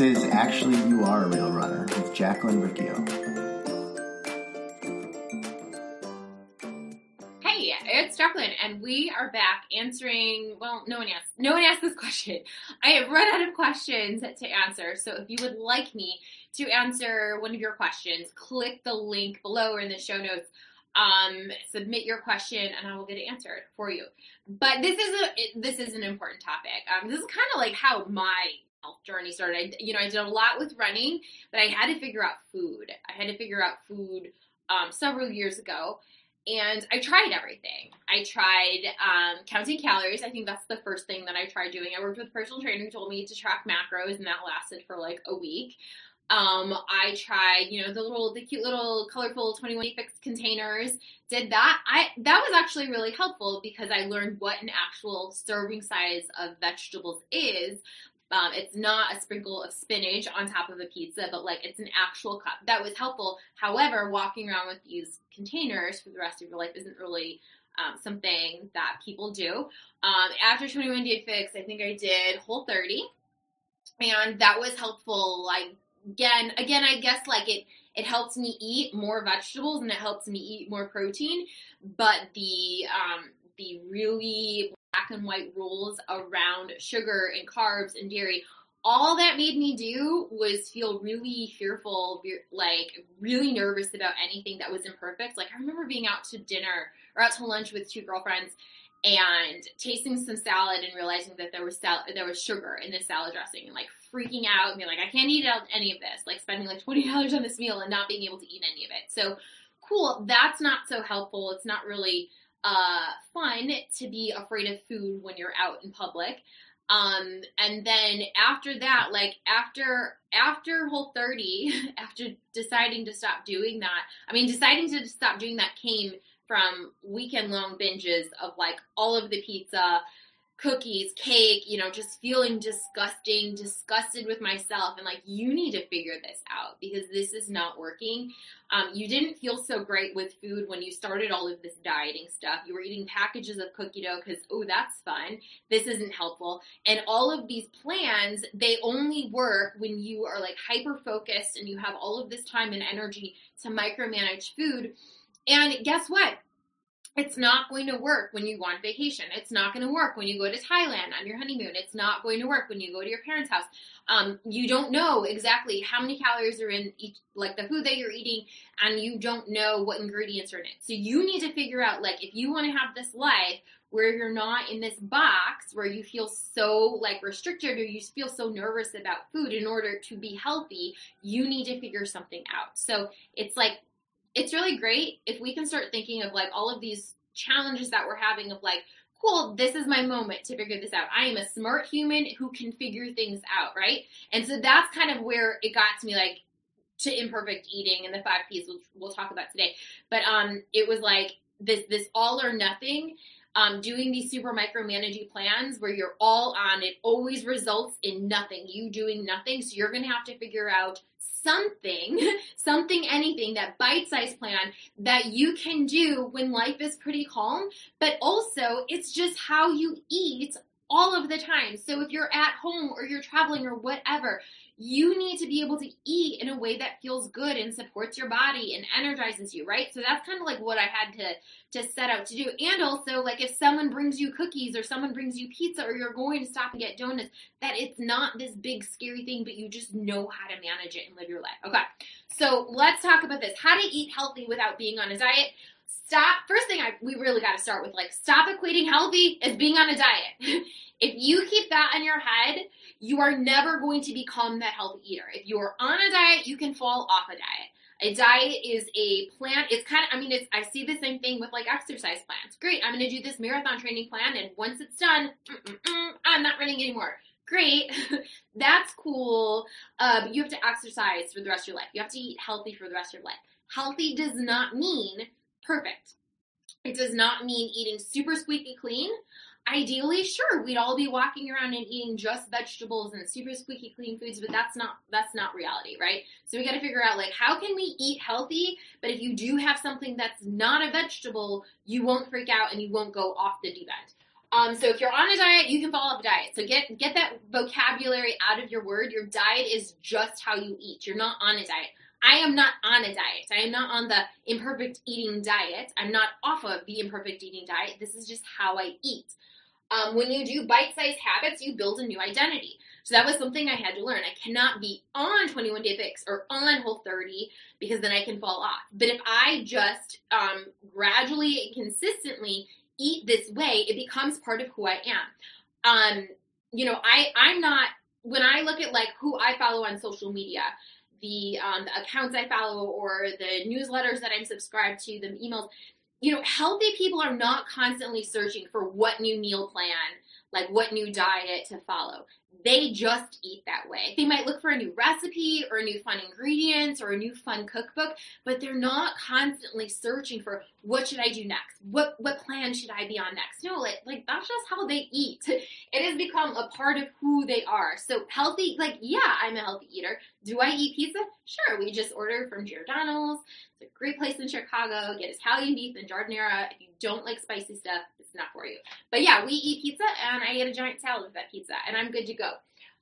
Is Actually You Are a Real Runner with Jacqueline Riccio. Hey, it's Jacqueline, and we are back answering. Well, no one asked. No one asked this question. I have run out of questions to answer. So, if you would like me to answer one of your questions, click the link below or in the show notes. Um, submit your question, and I will get it answered for you. But this is a this is an important topic. Um, this is kind of like how my health journey started. I, you know, I did a lot with running, but I had to figure out food. I had to figure out food um, several years ago, and I tried everything. I tried um, counting calories. I think that's the first thing that I tried doing. I worked with a personal trainer who told me to track macros, and that lasted for like a week. Um, I tried, you know, the little, the cute little colorful 21 Day Fix containers. Did that. I that was actually really helpful because I learned what an actual serving size of vegetables is. Um, it's not a sprinkle of spinach on top of a pizza, but like it's an actual cup. That was helpful. However, walking around with these containers for the rest of your life isn't really um, something that people do. Um, after 21 Day Fix, I think I did Whole 30, and that was helpful. Like again, again, I guess like it it helps me eat more vegetables and it helps me eat more protein, but the um, the really black and white rules around sugar and carbs and dairy all that made me do was feel really fearful, like really nervous about anything that was imperfect. Like I remember being out to dinner or out to lunch with two girlfriends and tasting some salad and realizing that there was sal- there was sugar in the salad dressing and like freaking out and being like I can't eat any of this. Like spending like twenty dollars on this meal and not being able to eat any of it. So cool. That's not so helpful. It's not really uh, fun to be afraid of food when you're out in public. Um, and then after that, like after after Whole 30, after deciding to stop doing that, I mean, deciding to stop doing that came from weekend long binges of like all of the pizza, cookies, cake, you know, just feeling disgusting, disgusted with myself, and like, you need to figure this out because this is not working. Um, you didn't feel so great with food when you started all of this dieting stuff. You were eating packages of cookie dough because, oh, that's fun. This isn't helpful. And all of these plans, they only work when you are like hyper focused and you have all of this time and energy to micromanage food. And guess what? It's not going to work when you go on vacation. It's not going to work when you go to Thailand on your honeymoon. It's not going to work when you go to your parents' house. Um, you don't know exactly how many calories are in each, like the food that you're eating, and you don't know what ingredients are in it. So you need to figure out, like, if you want to have this life where you're not in this box where you feel so like restricted or you feel so nervous about food in order to be healthy, you need to figure something out. So it's like it's really great if we can start thinking of like all of these challenges that we're having of like cool this is my moment to figure this out. I am a smart human who can figure things out right? And so that's kind of where it got to me like to imperfect eating and the five p's which we'll talk about today. But um it was like this this all or nothing um, doing these super micromanaging plans where you're all on it always results in nothing you doing nothing. So you're gonna have to figure out something, something, anything, that bite sized plan that you can do when life is pretty calm. But also, it's just how you eat all of the time. So if you're at home or you're traveling or whatever, you need to be able to eat in a way that feels good and supports your body and energizes you, right? So that's kind of like what I had to to set out to do. And also like if someone brings you cookies or someone brings you pizza or you're going to stop and get donuts, that it's not this big scary thing, but you just know how to manage it and live your life. Okay. So let's talk about this. How to eat healthy without being on a diet stop first thing I, we really got to start with like stop equating healthy as being on a diet if you keep that in your head you are never going to become that healthy eater. If you're on a diet, you can fall off a diet. A diet is a plan. It's kind of, I mean, it's, I see the same thing with like exercise plans. Great, I'm going to do this marathon training plan, and once it's done, I'm not running anymore. Great, that's cool. Uh, you have to exercise for the rest of your life. You have to eat healthy for the rest of your life. Healthy does not mean perfect. It does not mean eating super squeaky clean ideally, sure, we'd all be walking around and eating just vegetables and super squeaky clean foods, but that's not that's not reality, right? So we got to figure out like how can we eat healthy, but if you do have something that's not a vegetable, you won't freak out and you won't go off the deep end. Um, so if you're on a diet, you can follow up a diet. So get get that vocabulary out of your word. Your diet is just how you eat. You're not on a diet. I am not on a diet. I am not on the imperfect eating diet. I'm not off of the imperfect eating diet. This is just how I eat. Um, when you do bite-sized habits, you build a new identity. So that was something I had to learn. I cannot be on 21 Day Fix or on Whole 30 because then I can fall off. But if I just um, gradually and consistently eat this way, it becomes part of who I am. Um, you know, I I'm not when I look at like who I follow on social media, the um, the accounts I follow or the newsletters that I'm subscribed to, the emails. You know, healthy people are not constantly searching for what new meal plan, like what new diet to follow they just eat that way. They might look for a new recipe or a new fun ingredients or a new fun cookbook, but they're not constantly searching for what should I do next? What what plan should I be on next? No, like, like that's just how they eat. It has become a part of who they are. So healthy, like yeah, I'm a healthy eater. Do I eat pizza? Sure, we just order from Giordano's. It's a great place in Chicago. Get Italian beef and giardiniera. If you don't like spicy stuff, it's not for you. But yeah, we eat pizza and I eat a giant salad with that pizza and I'm good to go.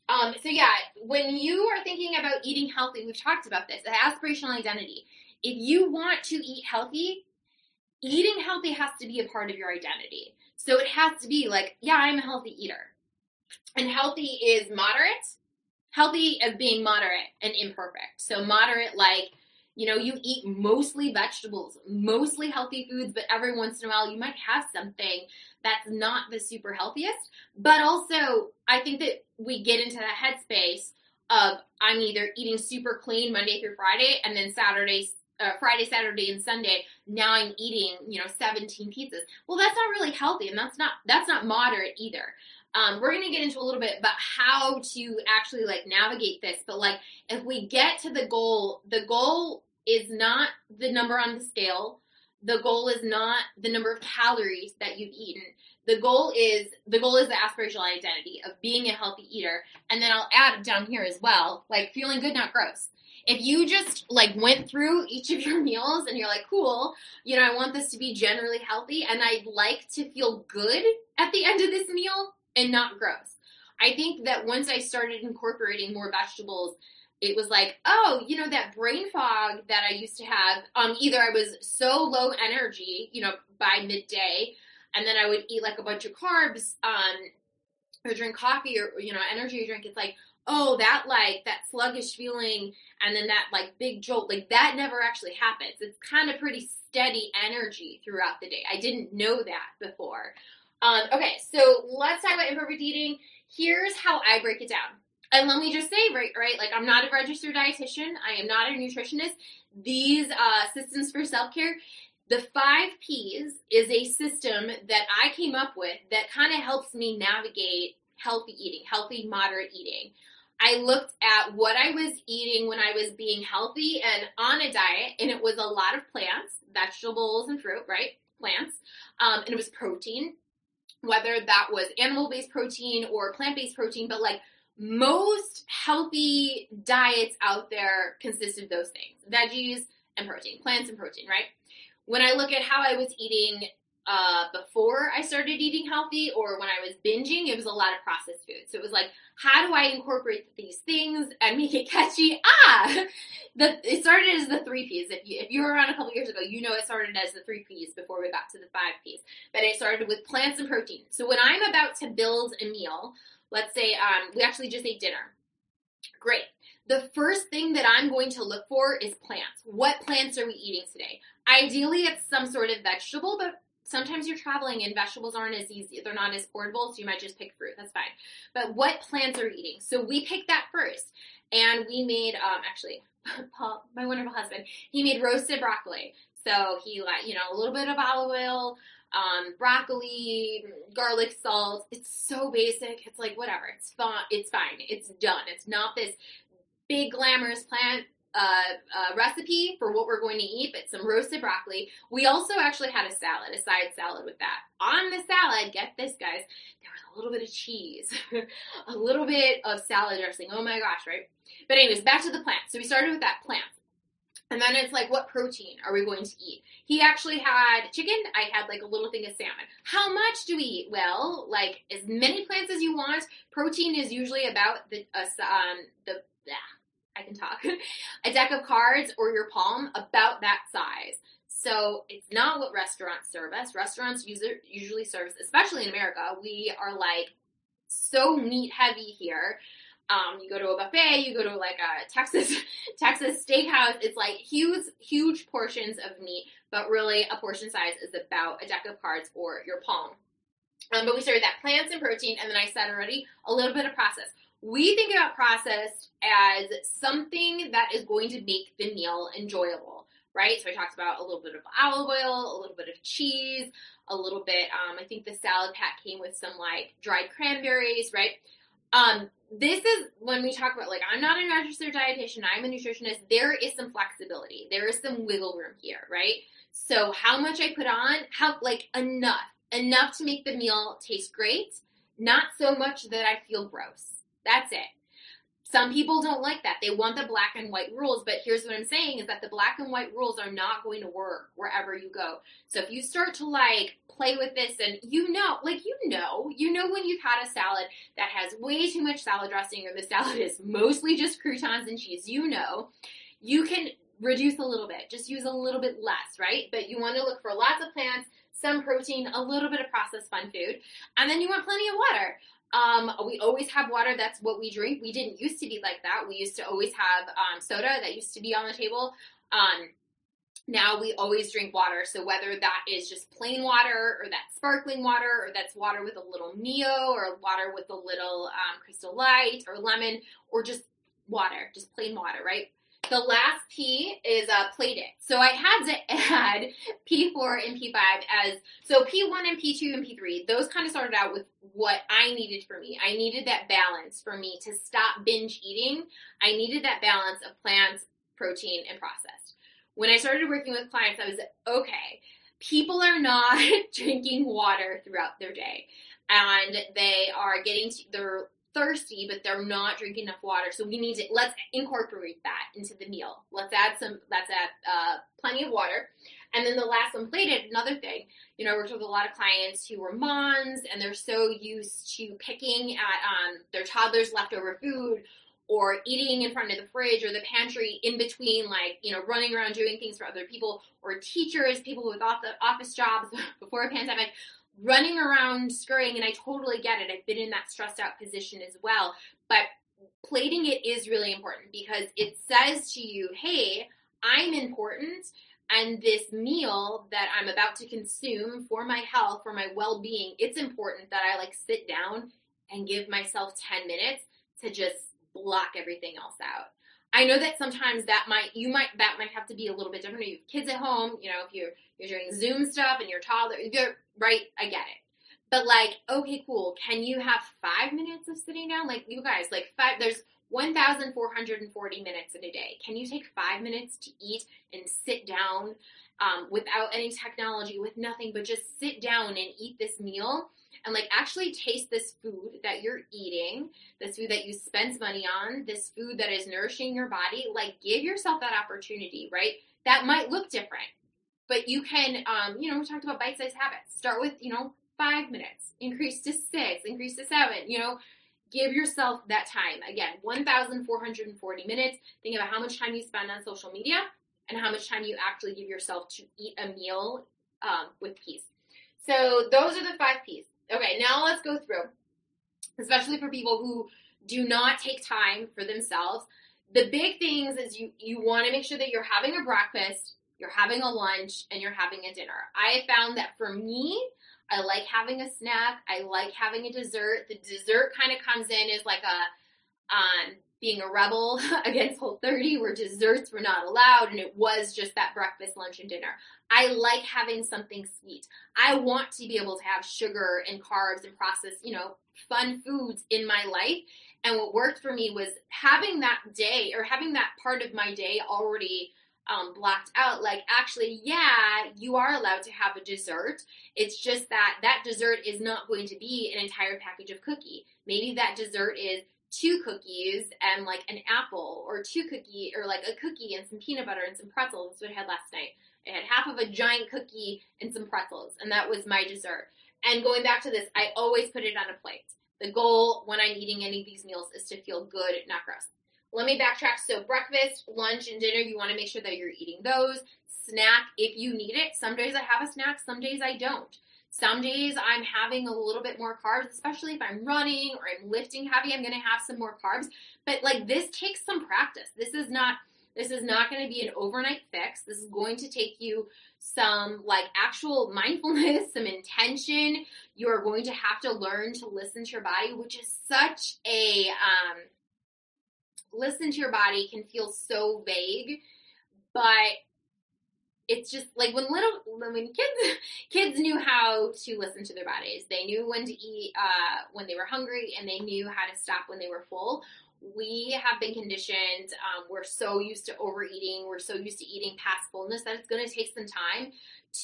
Um, so yeah, when you are thinking about eating healthy, we've talked about this, the aspirational identity. If you want to eat healthy, eating healthy has to be a part of your identity. So it has to be like, yeah, I'm a healthy eater. And healthy is moderate. Healthy as being moderate and imperfect. So moderate like you know, you eat mostly vegetables, mostly healthy foods, but every once in a while you might have something that's not the super healthiest. But also, I think that we get into that headspace of I'm either eating super clean Monday through Friday, and then Saturday, uh, Friday, Saturday, and Sunday. Now I'm eating, you know, 17 pizzas. Well, that's not really healthy, and that's not that's not moderate either. Um, we're gonna get into a little bit about how to actually like navigate this. But like, if we get to the goal, the goal is not the number on the scale. The goal is not the number of calories that you've eaten. The goal is the goal is the aspirational identity of being a healthy eater. And then I'll add down here as well, like feeling good, not gross. If you just like went through each of your meals and you're like, cool, you know, I want this to be generally healthy and I'd like to feel good at the end of this meal and not gross. I think that once I started incorporating more vegetables it was like, oh, you know, that brain fog that I used to have. Um, either I was so low energy, you know, by midday, and then I would eat like a bunch of carbs, um, or drink coffee or you know, energy drink. It's like, oh, that like that sluggish feeling, and then that like big jolt, like that never actually happens. It's kind of pretty steady energy throughout the day. I didn't know that before. Um, okay, so let's talk about imperfect eating. Here's how I break it down and let me just say, right, right, like I'm not a registered dietitian. I am not a nutritionist. These uh, systems for self care, the five P's is a system that I came up with that kind of helps me navigate healthy eating, healthy, moderate eating. I looked at what I was eating when I was being healthy and on a diet, and it was a lot of plants, vegetables, and fruit, right? Plants. Um, and it was protein, whether that was animal based protein or plant based protein, but like most healthy diets out there consist of those things veggies and protein, plants and protein, right? When I look at how I was eating uh, before I started eating healthy or when I was binging, it was a lot of processed food. So it was like, how do I incorporate these things and make it catchy? Ah, the, it started as the three P's. If you, if you were around a couple years ago, you know it started as the three P's before we got to the five P's. But it started with plants and protein. So when I'm about to build a meal, Let's say um, we actually just ate dinner. Great. The first thing that I'm going to look for is plants. What plants are we eating today? Ideally, it's some sort of vegetable, but sometimes you're traveling and vegetables aren't as easy. They're not as portable, so you might just pick fruit. That's fine. But what plants are eating? So we picked that first. And we made, um, actually, Paul, my wonderful husband, he made roasted broccoli. So he like, you know, a little bit of olive oil, um, broccoli, garlic, salt. It's so basic. It's like whatever. It's fine. It's fine. It's done. It's not this big glamorous plant uh, uh, recipe for what we're going to eat, but some roasted broccoli. We also actually had a salad, a side salad with that. On the salad, get this, guys, there was a little bit of cheese, a little bit of salad dressing. Oh my gosh, right? But anyways, back to the plant. So we started with that plant. And then it's like, what protein are we going to eat? He actually had chicken. I had like a little thing of salmon. How much do we eat? Well, like as many plants as you want. Protein is usually about the uh, um, the yeah, I can talk a deck of cards or your palm about that size. So it's not what restaurants serve us. Restaurants usually serve, especially in America, we are like so meat heavy here um, you go to a buffet, you go to like a Texas Texas steakhouse. It's like huge huge portions of meat, but really a portion size is about a deck of cards or your palm. Um, but we started that plants and protein, and then I said already a little bit of process. We think about processed as something that is going to make the meal enjoyable, right? So I talked about a little bit of olive oil, a little bit of cheese, a little bit. Um, I think the salad pack came with some like dried cranberries, right? Um, this is when we talk about like I'm not a registered dietitian, I'm a nutritionist. There is some flexibility. There is some wiggle room here, right? So how much I put on, how like enough, enough to make the meal taste great, not so much that I feel gross. That's it. Some people don't like that. They want the black and white rules, but here's what I'm saying is that the black and white rules are not going to work wherever you go. So if you start to like play with this and you know, like you know, you know when you've had a salad that has way too much salad dressing or the salad is mostly just croutons and cheese, you know, you can reduce a little bit. Just use a little bit less, right? But you want to look for lots of plants, some protein, a little bit of processed fun food, and then you want plenty of water. Um, we always have water. That's what we drink. We didn't used to be like that. We used to always have um, soda that used to be on the table. Um, now we always drink water. So whether that is just plain water or that sparkling water or that's water with a little Mio or water with a little um, Crystal Light or lemon or just water, just plain water, right? The last P is uh, plated. So I had to add P4 and P5 as so P1 and P2 and P3. Those kind of started out with what I needed for me. I needed that balance for me to stop binge eating. I needed that balance of plants, protein, and processed. When I started working with clients, I was okay. People are not drinking water throughout their day, and they are getting to, they're thirsty, but they're not drinking enough water. So we need to let's incorporate that into the meal. Let's add some. Let's add uh, plenty of water. And then the last one plated, another thing, you know, I worked with a lot of clients who were moms and they're so used to picking at um, their toddlers' leftover food or eating in front of the fridge or the pantry in between, like, you know, running around doing things for other people or teachers, people with office jobs before a pandemic running around scurrying and I totally get it. I've been in that stressed out position as well. But plating it is really important because it says to you, hey, I'm important and this meal that I'm about to consume for my health, for my well-being, it's important that I like sit down and give myself 10 minutes to just block everything else out. I know that sometimes that might you might that might have to be a little bit different. You have kids at home, you know, if you're you're doing Zoom stuff and your toddler, you're right. I get it. But like, okay, cool. Can you have five minutes of sitting down? Like you guys, like five. There's 1,440 minutes in a day. Can you take five minutes to eat and sit down um, without any technology, with nothing, but just sit down and eat this meal? And like actually taste this food that you're eating, this food that you spend money on, this food that is nourishing your body, like give yourself that opportunity, right? That might look different, but you can, um, you know, we talked about bite-sized habits. Start with, you know, five minutes, increase to six, increase to seven, you know, give yourself that time. Again, 1,440 minutes. Think about how much time you spend on social media and how much time you actually give yourself to eat a meal um, with peace. So those are the five P's. Okay, now let's go through, especially for people who do not take time for themselves. The big things is you you want to make sure that you're having a breakfast, you're having a lunch, and you're having a dinner. I found that for me, I like having a snack. I like having a dessert. The dessert kind of comes in as like a um, being a rebel against Whole 30 where desserts were not allowed and it was just that breakfast, lunch, and dinner. I like having something sweet. I want to be able to have sugar and carbs and processed, you know, fun foods in my life. And what worked for me was having that day or having that part of my day already um, blocked out. Like, actually, yeah, you are allowed to have a dessert. It's just that that dessert is not going to be an entire package of cookie. Maybe that dessert is two cookies and like an apple or two cookie or like a cookie and some peanut butter and some pretzels. That's what I had last night. I had half of a giant cookie and some pretzels, and that was my dessert. And going back to this, I always put it on a plate. The goal when I'm eating any of these meals is to feel good, not gross. Let me backtrack. So, breakfast, lunch, and dinner, you want to make sure that you're eating those. Snack if you need it. Some days I have a snack, some days I don't. Some days I'm having a little bit more carbs, especially if I'm running or I'm lifting heavy, I'm going to have some more carbs. But like this takes some practice. This is not this is not going to be an overnight fix. This is going to take you some like actual mindfulness, some intention. You are going to have to learn to listen to your body, which is such a um listen to your body can feel so vague, but it's just like when little when kids kids knew how to listen to their bodies. They knew when to eat uh, when they were hungry and they knew how to stop when they were full. We have been conditioned um, we're so used to overeating we're so used to eating past fullness that it's going to take some time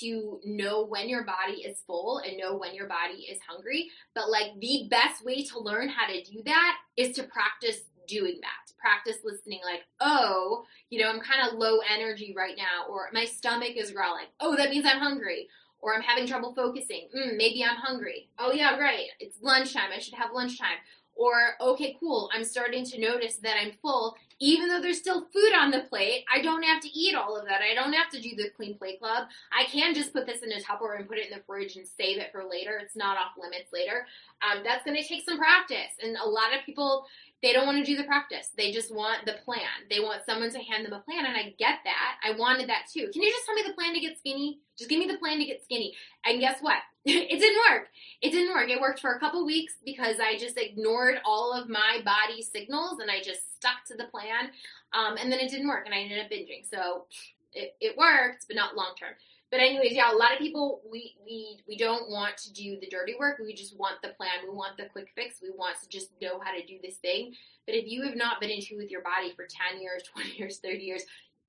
to know when your body is full and know when your body is hungry. But like the best way to learn how to do that is to practice doing that. Practice listening, like, oh, you know, I'm kind of low energy right now, or my stomach is growling. Oh, that means I'm hungry. Or I'm having trouble focusing. Mm, maybe I'm hungry. Oh, yeah, right. It's lunchtime. I should have lunchtime. Or, okay, cool. I'm starting to notice that I'm full. Even though there's still food on the plate, I don't have to eat all of that. I don't have to do the clean plate club. I can just put this in a Tupperware and put it in the fridge and save it for later. It's not off limits later. Um, that's going to take some practice. And a lot of people they don't want to do the practice. They just want the plan. They want someone to hand them a plan, and I get that. I wanted that too. Can you just tell me the plan to get skinny? Just give me the plan to get skinny. And guess what? it didn't work. It didn't work. It worked for a couple weeks because I just ignored all of my body signals and I just stuck to the plan. Um, and then it didn't work, and I ended up binging. So it, it worked, but not long term. But anyways, yeah, a lot of people we we we don't want to do the dirty work. We just want the plan. We want the quick fix. We want to just know how to do this thing. But if you have not been in tune with your body for 10 years, 20 years, 30 years,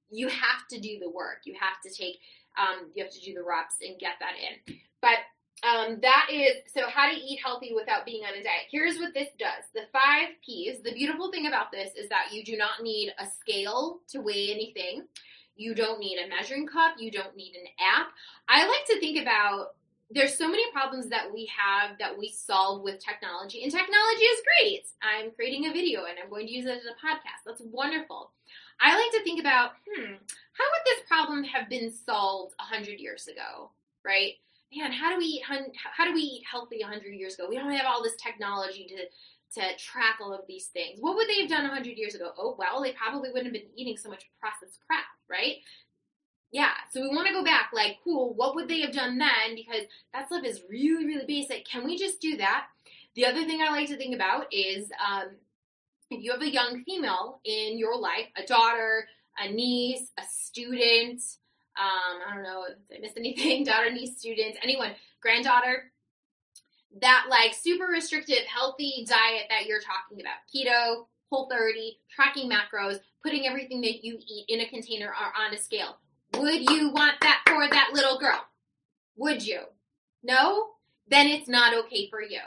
you have to do the work. You have to take um, you have to do the reps and get that in. But um, that is so how to eat healthy without being on a diet. Here's what this does. The five P's. The beautiful thing about this is that you do not need a scale to weigh anything. You don't need a measuring cup. You don't need an app. I like to think about there's so many problems that we have that we solve with technology, and technology is great. I'm creating a video and I'm going to use it as a podcast. That's wonderful. I like to think about, hmm, how would this problem have been solved 100 years ago, right? Man, how do we eat, how do we eat healthy 100 years ago? We don't have all this technology to to track all of these things. What would they have done 100 years ago? Oh, well, they probably wouldn't have been eating so much processed crap, right? Yeah, so we want to go back, like, cool, what would they have done then? Because that stuff is really, really basic. Can we just do that? The other thing I like to think about is um, if you have a young female in your life, a daughter, a niece, a student, um, I don't know if I missed anything, daughter, niece, student, anyone, granddaughter, that like super restrictive, healthy diet that you're talking about keto, whole 30, tracking macros, putting everything that you eat in a container or on a scale. Would you want that for that little girl? Would you? No? Then it's not okay for you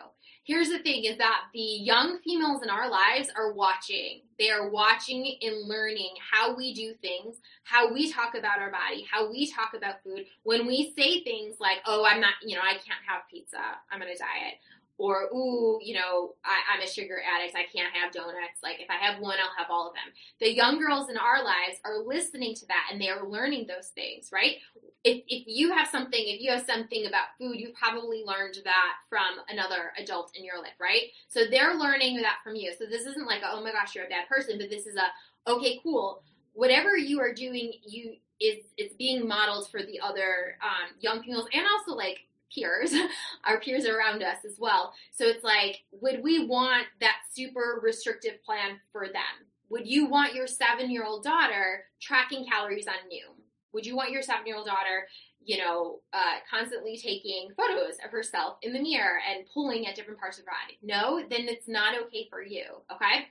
here's the thing is that the young females in our lives are watching. They are watching and learning how we do things, how we talk about our body, how we talk about food. When we say things like, oh, I'm not, you know, I can't have pizza, I'm on a diet. Or, ooh, you know, I, I'm a sugar addict, I can't have donuts. Like, if I have one, I'll have all of them. The young girls in our lives are listening to that and they are learning those things, right? if, if you have something, if you have something about food, you probably learned that from another adult in your life, right? So they're learning that from you. So this isn't like, a, oh my gosh, you're a bad person, but this is a, okay, cool. Whatever you are doing, you is it's being modeled for the other um, young females and also like peers, our peers around us as well. So it's like, would we want that super restrictive plan for them? Would you want your seven year old daughter tracking calories on Noom? Would you want your seven year old daughter, you know, uh, constantly taking photos of herself in the mirror and pulling at different parts of her body? No, then it's not okay for you. Okay.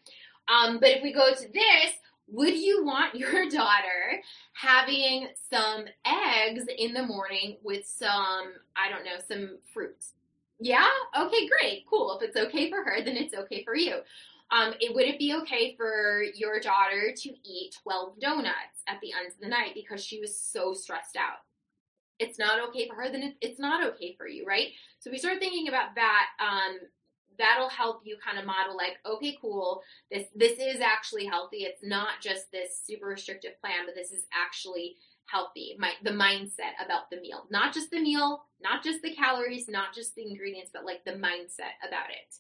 Um, but if we go to this, would you want your daughter having some eggs in the morning with some, I don't know, some fruits? Yeah? Okay, great. Cool. If it's okay for her, then it's okay for you. Um, it, would it be okay for your daughter to eat 12 donuts at the end of the night because she was so stressed out? It's not okay for her, then it's not okay for you, right? So we start thinking about that. Um, that'll help you kind of model like, okay, cool. This this is actually healthy. It's not just this super restrictive plan, but this is actually healthy. My the mindset about the meal, not just the meal, not just the calories, not just the ingredients, but like the mindset about it.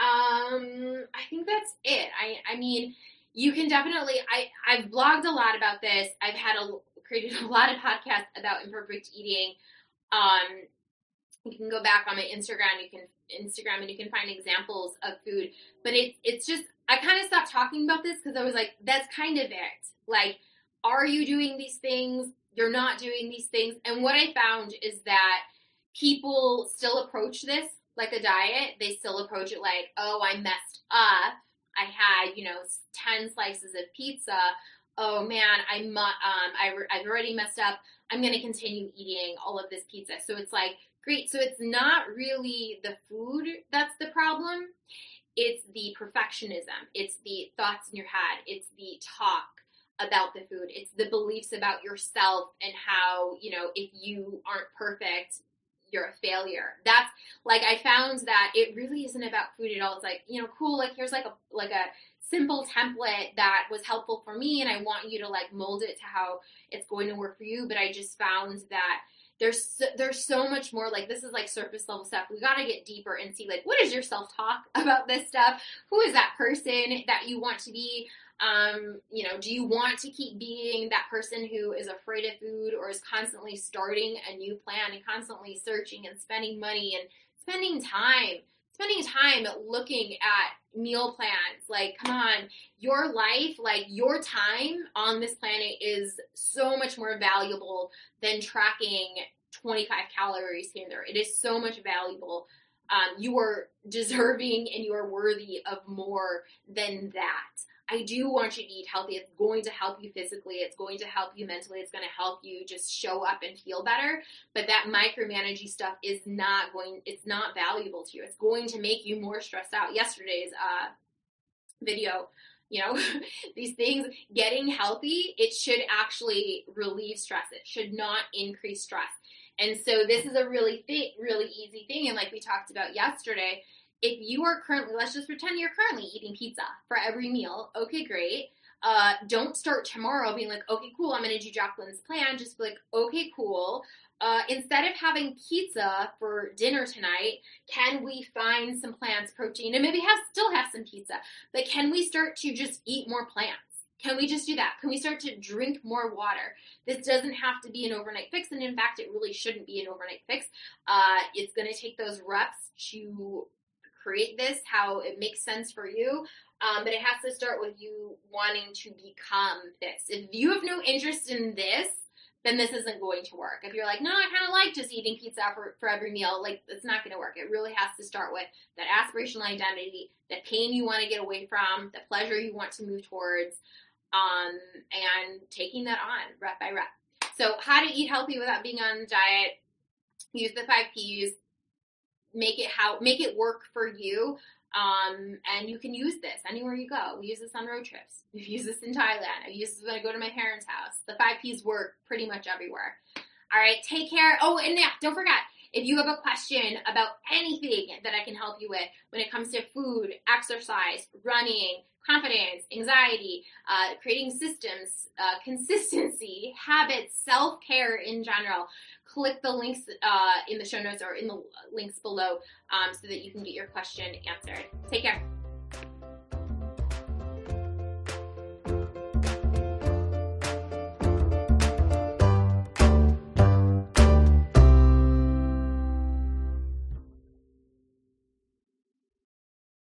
Um, I think that's it. I I mean, you can definitely. I I've blogged a lot about this. I've had a created a lot of podcasts about imperfect eating. Um, you can go back on my Instagram. You can Instagram and you can find examples of food. But it's it's just I kind of stopped talking about this because I was like, that's kind of it. Like, are you doing these things? You're not doing these things. And what I found is that people still approach this like a diet. They still approach it like, oh, I messed up. I had, you know, 10 slices of pizza. Oh man, I um I I've already messed up. I'm going to continue eating all of this pizza. So it's like Great. So it's not really the food that's the problem. It's the perfectionism. It's the thoughts in your head. It's the talk about the food. It's the beliefs about yourself and how, you know, if you aren't perfect, you're a failure. That's like I found that it really isn't about food at all. It's like, you know, cool, like here's like a like a simple template that was helpful for me and I want you to like mold it to how it's going to work for you, but I just found that there's so, there's so much more like this is like surface level stuff. We got to get deeper and see like what is your self talk about this stuff? Who is that person that you want to be? Um, you know do you want to keep being that person who is afraid of food or is constantly starting a new plan and constantly searching and spending money and spending time spending time looking at meal plans. Like come on your life like your time on this planet is so much more valuable than tracking 25 calories here and there. It is so much valuable um, you are deserving and you are worthy of more than that I do want you to eat healthy. It's going to help you physically. It's going to help you mentally. It's going to help you just show up and feel better. But that micromanaging stuff is not going, it's not valuable to you. It's going to make you more stressed out. Yesterday's uh, video, you know, these things, getting healthy, it should actually relieve stress. It should not increase stress. And so this is a really th- really easy thing. And like we talked about yesterday, if you are currently, let's just pretend you're currently eating pizza for every meal. Okay, great. Uh, don't start tomorrow being like, okay, cool, I'm going to do Jacqueline's plan. Just be like, okay, cool. Uh, instead of having pizza for dinner tonight, can we find some plants protein and maybe have still have some pizza? But can we start to just eat more plants? Can we just do that? Can we start to drink more water? This doesn't have to be an overnight fix, and in fact, it really shouldn't be an overnight fix. Uh, it's going to take those reps to create this how it makes sense for you. Um, but it has to start with you wanting to become this. If you have no interest in this, then this isn't going to work. If you're like, no, I kind of like just eating pizza for, for every meal, like it's not going to work. It really has to start with that aspirational identity, the pain you want to get away from, the pleasure you want to move towards, um, and taking that on rep by rep. So, how to eat healthy without being on a diet? Use the five P's make it how make it work for you. Um, and you can use this anywhere you go. We use this on road trips. We've used this in Thailand. I've used this when I go to my parents' house. The five P's work pretty much everywhere. All right, take care. Oh, and yeah, don't forget, if you have a question about anything that I can help you with when it comes to food, exercise, running, confidence, anxiety, uh, creating systems, uh, consistency, habits, self care in general, click the links uh, in the show notes or in the links below um, so that you can get your question answered. Take care.